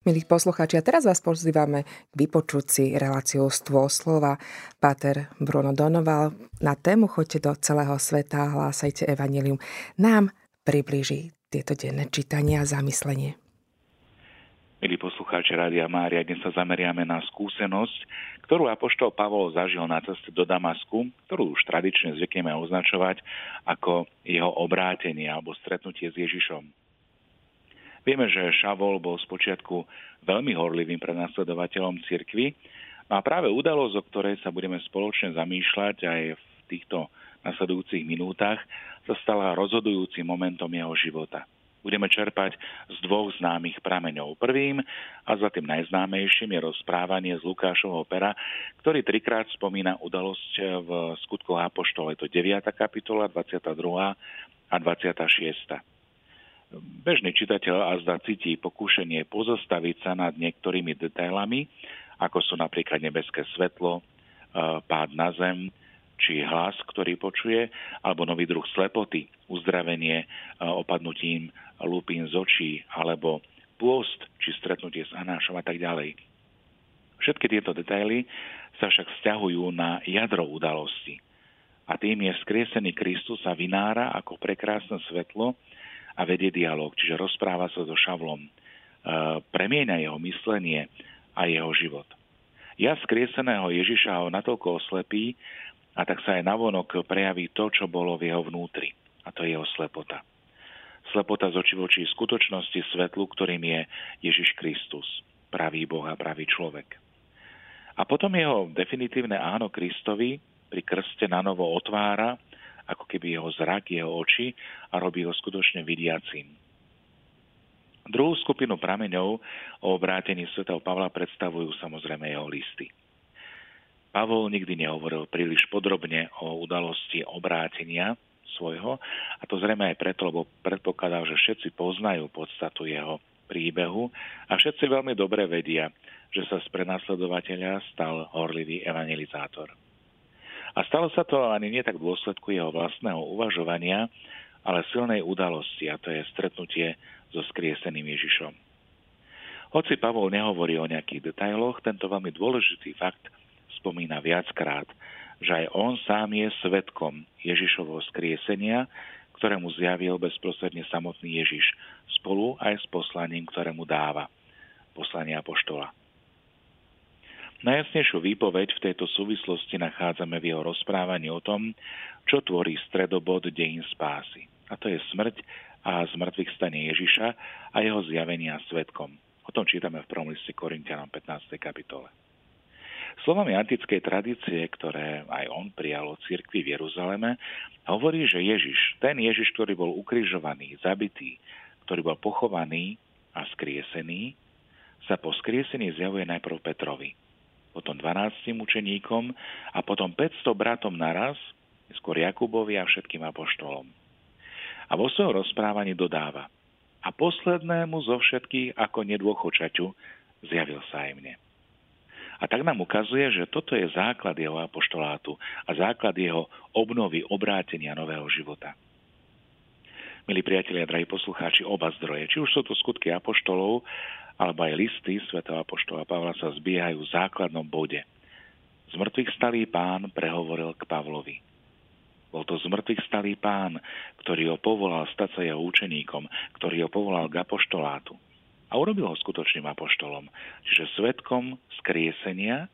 Milí poslucháči, a teraz vás pozývame k vypočuť si reláciu Stvo slova. Páter Bruno Donoval na tému Choďte do celého sveta, hlásajte evanilium. Nám približí tieto denné čítania a zamyslenie. Milí poslucháči Rádia Mária, dnes sa zameriame na skúsenosť, ktorú apoštol Pavol zažil na ceste do Damasku, ktorú už tradične zvykneme označovať ako jeho obrátenie alebo stretnutie s Ježišom. Vieme, že Šavol bol spočiatku veľmi horlivým prenasledovateľom cirkvy no a práve udalosť, o ktorej sa budeme spoločne zamýšľať aj v týchto nasledujúcich minútach, sa stala rozhodujúcim momentom jeho života. Budeme čerpať z dvoch známych prameňov. Prvým a za tým najznámejším je rozprávanie z Lukášovho pera, ktorý trikrát spomína udalosť v skutkoch Apoštole. To 9. kapitola, 22. a 26. Bežný čitateľ azda cíti pokúšenie pozostaviť sa nad niektorými detailami, ako sú napríklad nebeské svetlo, e, pád na zem, či hlas, ktorý počuje, alebo nový druh slepoty, uzdravenie e, opadnutím lúpín z očí, alebo pôst, či stretnutie s Anášom a tak ďalej. Všetky tieto detaily sa však vzťahujú na jadro udalosti. A tým je skriesený Kristus sa vynára ako prekrásne svetlo, a vedie dialog, čiže rozpráva sa so Šavlom, e, premieňa jeho myslenie a jeho život. Ja skrieseného Ježiša ho natoľko oslepí a tak sa aj navonok prejaví to, čo bolo v jeho vnútri. A to je jeho slepota. Slepota z očí skutočnosti svetlu, ktorým je Ježiš Kristus, pravý Boh a pravý človek. A potom jeho definitívne áno Kristovi pri krste na novo otvára ako keby jeho zrak, jeho oči a robí ho skutočne vidiacím. Druhú skupinu prameňov o obrátení svetov Pavla predstavujú samozrejme jeho listy. Pavol nikdy nehovoril príliš podrobne o udalosti obrátenia svojho a to zrejme aj preto, lebo predpokladal, že všetci poznajú podstatu jeho príbehu a všetci veľmi dobre vedia, že sa z prenasledovateľa stal horlivý evangelizátor. A stalo sa to ani nie tak v dôsledku jeho vlastného uvažovania, ale silnej udalosti, a to je stretnutie so skrieseným Ježišom. Hoci Pavol nehovorí o nejakých detailoch, tento veľmi dôležitý fakt spomína viackrát, že aj on sám je svetkom Ježišovho skriesenia, ktorému zjavil bezprostredne samotný Ježiš, spolu aj s poslaním, ktorému dáva, poslania apoštola. Najjasnejšiu výpoveď v tejto súvislosti nachádzame v jeho rozprávaní o tom, čo tvorí stredobod dejín spásy. A to je smrť a zmrtvých stane Ježiša a jeho zjavenia svetkom. O tom čítame v prvom liste Korintianom 15. kapitole. Slovami antickej tradície, ktoré aj on prijal od cirkvi v Jeruzaleme, hovorí, že Ježiš, ten Ježiš, ktorý bol ukrižovaný, zabitý, ktorý bol pochovaný a skriesený, sa po skriesení zjavuje najprv Petrovi potom 12 učeníkom a potom 500 bratom naraz, skôr Jakubovi a všetkým apoštolom. A vo svojom rozprávaní dodáva, a poslednému zo všetkých ako nedôchočaťu zjavil sa aj mne. A tak nám ukazuje, že toto je základ jeho apoštolátu a základ jeho obnovy, obrátenia nového života. Milí priatelia, drahí poslucháči, oba zdroje, či už sú to skutky apoštolov, alebo aj listy svätého Apoštola Pavla sa zbiehajú v základnom bode. Zmrtvých stalý pán prehovoril k Pavlovi. Bol to zmrtvých stalý pán, ktorý ho povolal stať sa jeho učeníkom, ktorý ho povolal k apoštolátu. A urobil ho skutočným apoštolom, čiže svetkom skriesenia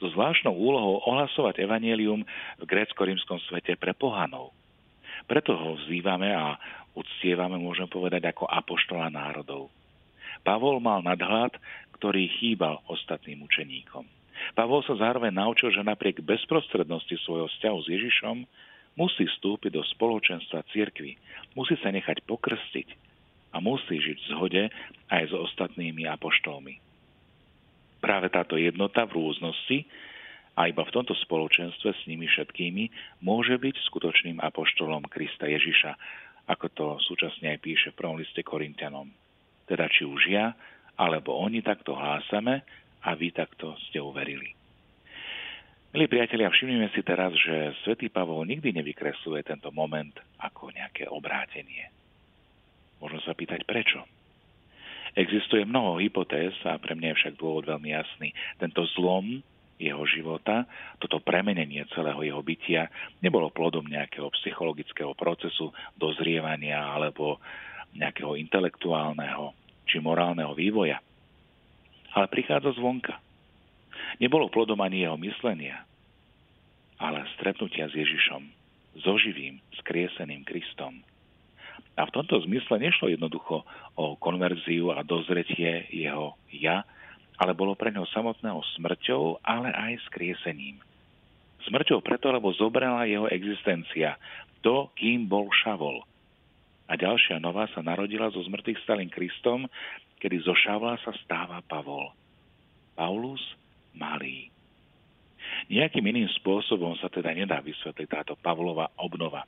so zvláštnou úlohou ohlasovať evanielium v grécko-rímskom svete pre pohanov. Preto ho vzývame a uctievame, môžem povedať, ako apoštola národov. Pavol mal nadhľad, ktorý chýbal ostatným učeníkom. Pavol sa zároveň naučil, že napriek bezprostrednosti svojho vzťahu s Ježišom musí vstúpiť do spoločenstva cirkvy, musí sa nechať pokrstiť a musí žiť v zhode aj s ostatnými apoštolmi. Práve táto jednota v rôznosti a iba v tomto spoločenstve s nimi všetkými môže byť skutočným apoštolom Krista Ježiša, ako to súčasne aj píše v prvom liste Korintianom. Teda či už ja, alebo oni takto hlásame a vy takto ste uverili. Milí priatelia, všimnime si teraz, že svätý Pavol nikdy nevykresluje tento moment ako nejaké obrátenie. Možno sa pýtať prečo. Existuje mnoho hypotéz a pre mňa je však dôvod veľmi jasný. Tento zlom jeho života, toto premenenie celého jeho bytia nebolo plodom nejakého psychologického procesu dozrievania alebo nejakého intelektuálneho či morálneho vývoja, ale prichádza zvonka. Nebolo plodom ani jeho myslenia, ale stretnutia s Ježišom, so živým, skrieseným Kristom. A v tomto zmysle nešlo jednoducho o konverziu a dozretie jeho ja, ale bolo pre ňo samotného smrťou, ale aj skriesením. Smrťou preto, lebo zobrala jeho existencia, to, kým bol Šavol. A ďalšia nová sa narodila zo zmrtvých stalým Kristom, kedy zo Šavla sa stáva Pavol. Paulus malý. Nejakým iným spôsobom sa teda nedá vysvetliť táto Pavlova obnova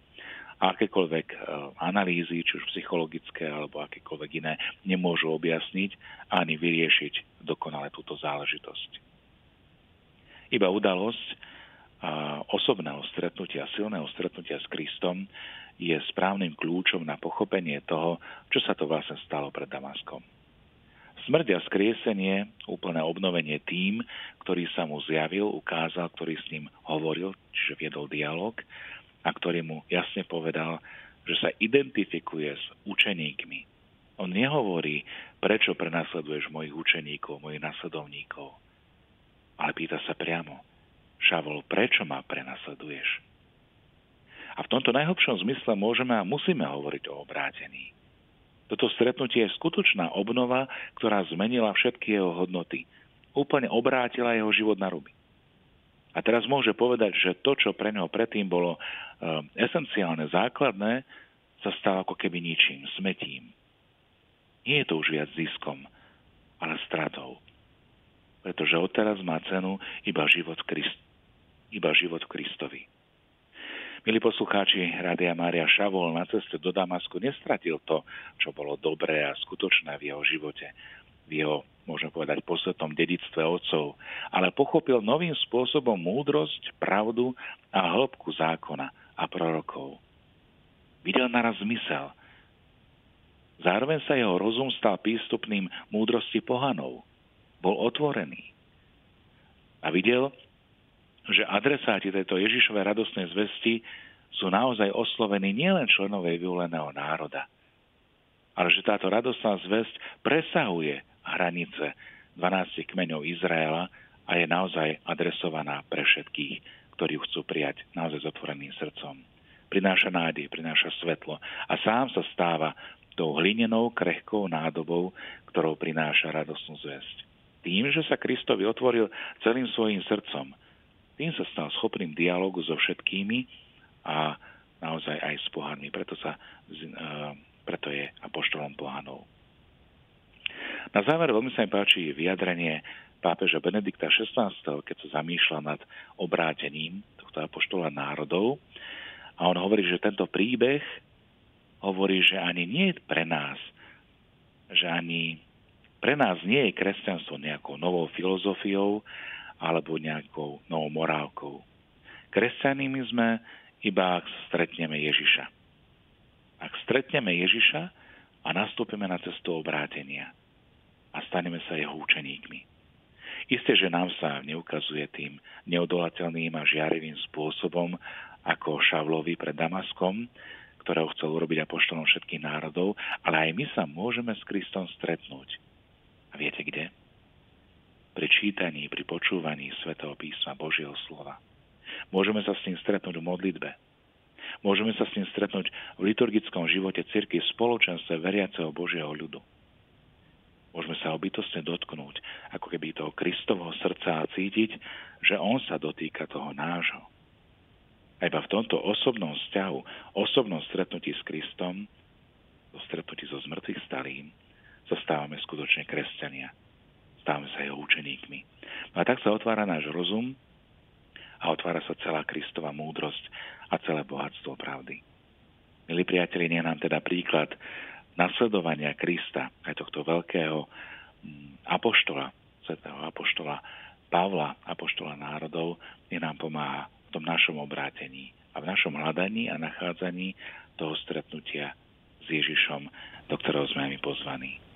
akékoľvek e, analýzy, či už psychologické alebo akékoľvek iné, nemôžu objasniť ani vyriešiť dokonale túto záležitosť. Iba udalosť osobného stretnutia, silného stretnutia s Kristom je správnym kľúčom na pochopenie toho, čo sa to vlastne stalo pred Damaskom. Smrť a skriesenie, úplné obnovenie tým, ktorý sa mu zjavil, ukázal, ktorý s ním hovoril, čiže viedol dialog, a ktorý mu jasne povedal, že sa identifikuje s učeníkmi. On nehovorí, prečo prenasleduješ mojich učeníkov, mojich nasledovníkov, ale pýta sa priamo, Šavol, prečo ma prenasleduješ? A v tomto najhlbšom zmysle môžeme a musíme hovoriť o obrátení. Toto stretnutie je skutočná obnova, ktorá zmenila všetky jeho hodnoty. Úplne obrátila jeho život na ruby. A teraz môže povedať, že to, čo pre neho predtým bolo e, esenciálne, základné, sa stalo ako keby ničím, smetím. Nie je to už viac ziskom, ale stratou. Pretože odteraz má cenu iba život, Krist, iba život Kristovi. Milí poslucháči, Rádia Mária Šavol na ceste do Damasku nestratil to, čo bolo dobré a skutočné v jeho živote v jeho, môžeme povedať, posvetnom dedictve otcov, ale pochopil novým spôsobom múdrosť, pravdu a hĺbku zákona a prorokov. Videl naraz zmysel. Zároveň sa jeho rozum stal prístupným múdrosti pohanov. Bol otvorený. A videl, že adresáti tejto Ježišovej radostnej zvesti sú naozaj oslovení nielen členovej vyvoleného národa, ale že táto radostná zväzť presahuje hranice 12 kmeňov Izraela a je naozaj adresovaná pre všetkých, ktorí ju chcú prijať naozaj s otvoreným srdcom. Prináša nádej, prináša svetlo a sám sa stáva tou hlinenou, krehkou nádobou, ktorou prináša radosnú zväzť. Tým, že sa Kristovi otvoril celým svojim srdcom, tým sa stal schopným dialogu so všetkými a naozaj aj s pohanmi. Preto, sa, e, preto je apoštolom pohanov. Na záver veľmi sa mi páči vyjadrenie pápeža Benedikta XVI, keď sa zamýšľa nad obrátením tohto apoštola národov. A on hovorí, že tento príbeh hovorí, že ani nie pre nás, že ani pre nás nie je kresťanstvo nejakou novou filozofiou alebo nejakou novou morálkou. Kresťanými sme iba ak stretneme Ježiša. Ak stretneme Ježiša a nastúpime na cestu obrátenia – a staneme sa jeho učeníkmi. Isté, že nám sa neukazuje tým neodolateľným a žiarivým spôsobom ako Šavlovi pred Damaskom, ktorého chcel urobiť apoštolom všetkých národov, ale aj my sa môžeme s Kristom stretnúť. A viete kde? Pri čítaní, pri počúvaní svätého písma Božieho slova. Môžeme sa s ním stretnúť v modlitbe. Môžeme sa s ním stretnúť v liturgickom živote cirky v spoločenstve veriaceho Božieho ľudu Môžeme sa ho bytostne dotknúť, ako keby toho Kristovho srdca a cítiť, že on sa dotýka toho nášho. A iba v tomto osobnom vzťahu, osobnom stretnutí s Kristom, do stretnutí so zmrtvých starým, sa stávame skutočne kresťania. Stávame sa jeho učeníkmi. No a tak sa otvára náš rozum a otvára sa celá Kristova múdrosť a celé bohatstvo pravdy. Milí priatelia, nie nám teda príklad nasledovania Krista, aj tohto veľkého mm, apoštola, svetého apoštola Pavla, apoštola národov, je nám pomáha v tom našom obrátení a v našom hľadaní a nachádzaní toho stretnutia s Ježišom, do ktorého sme my pozvaní.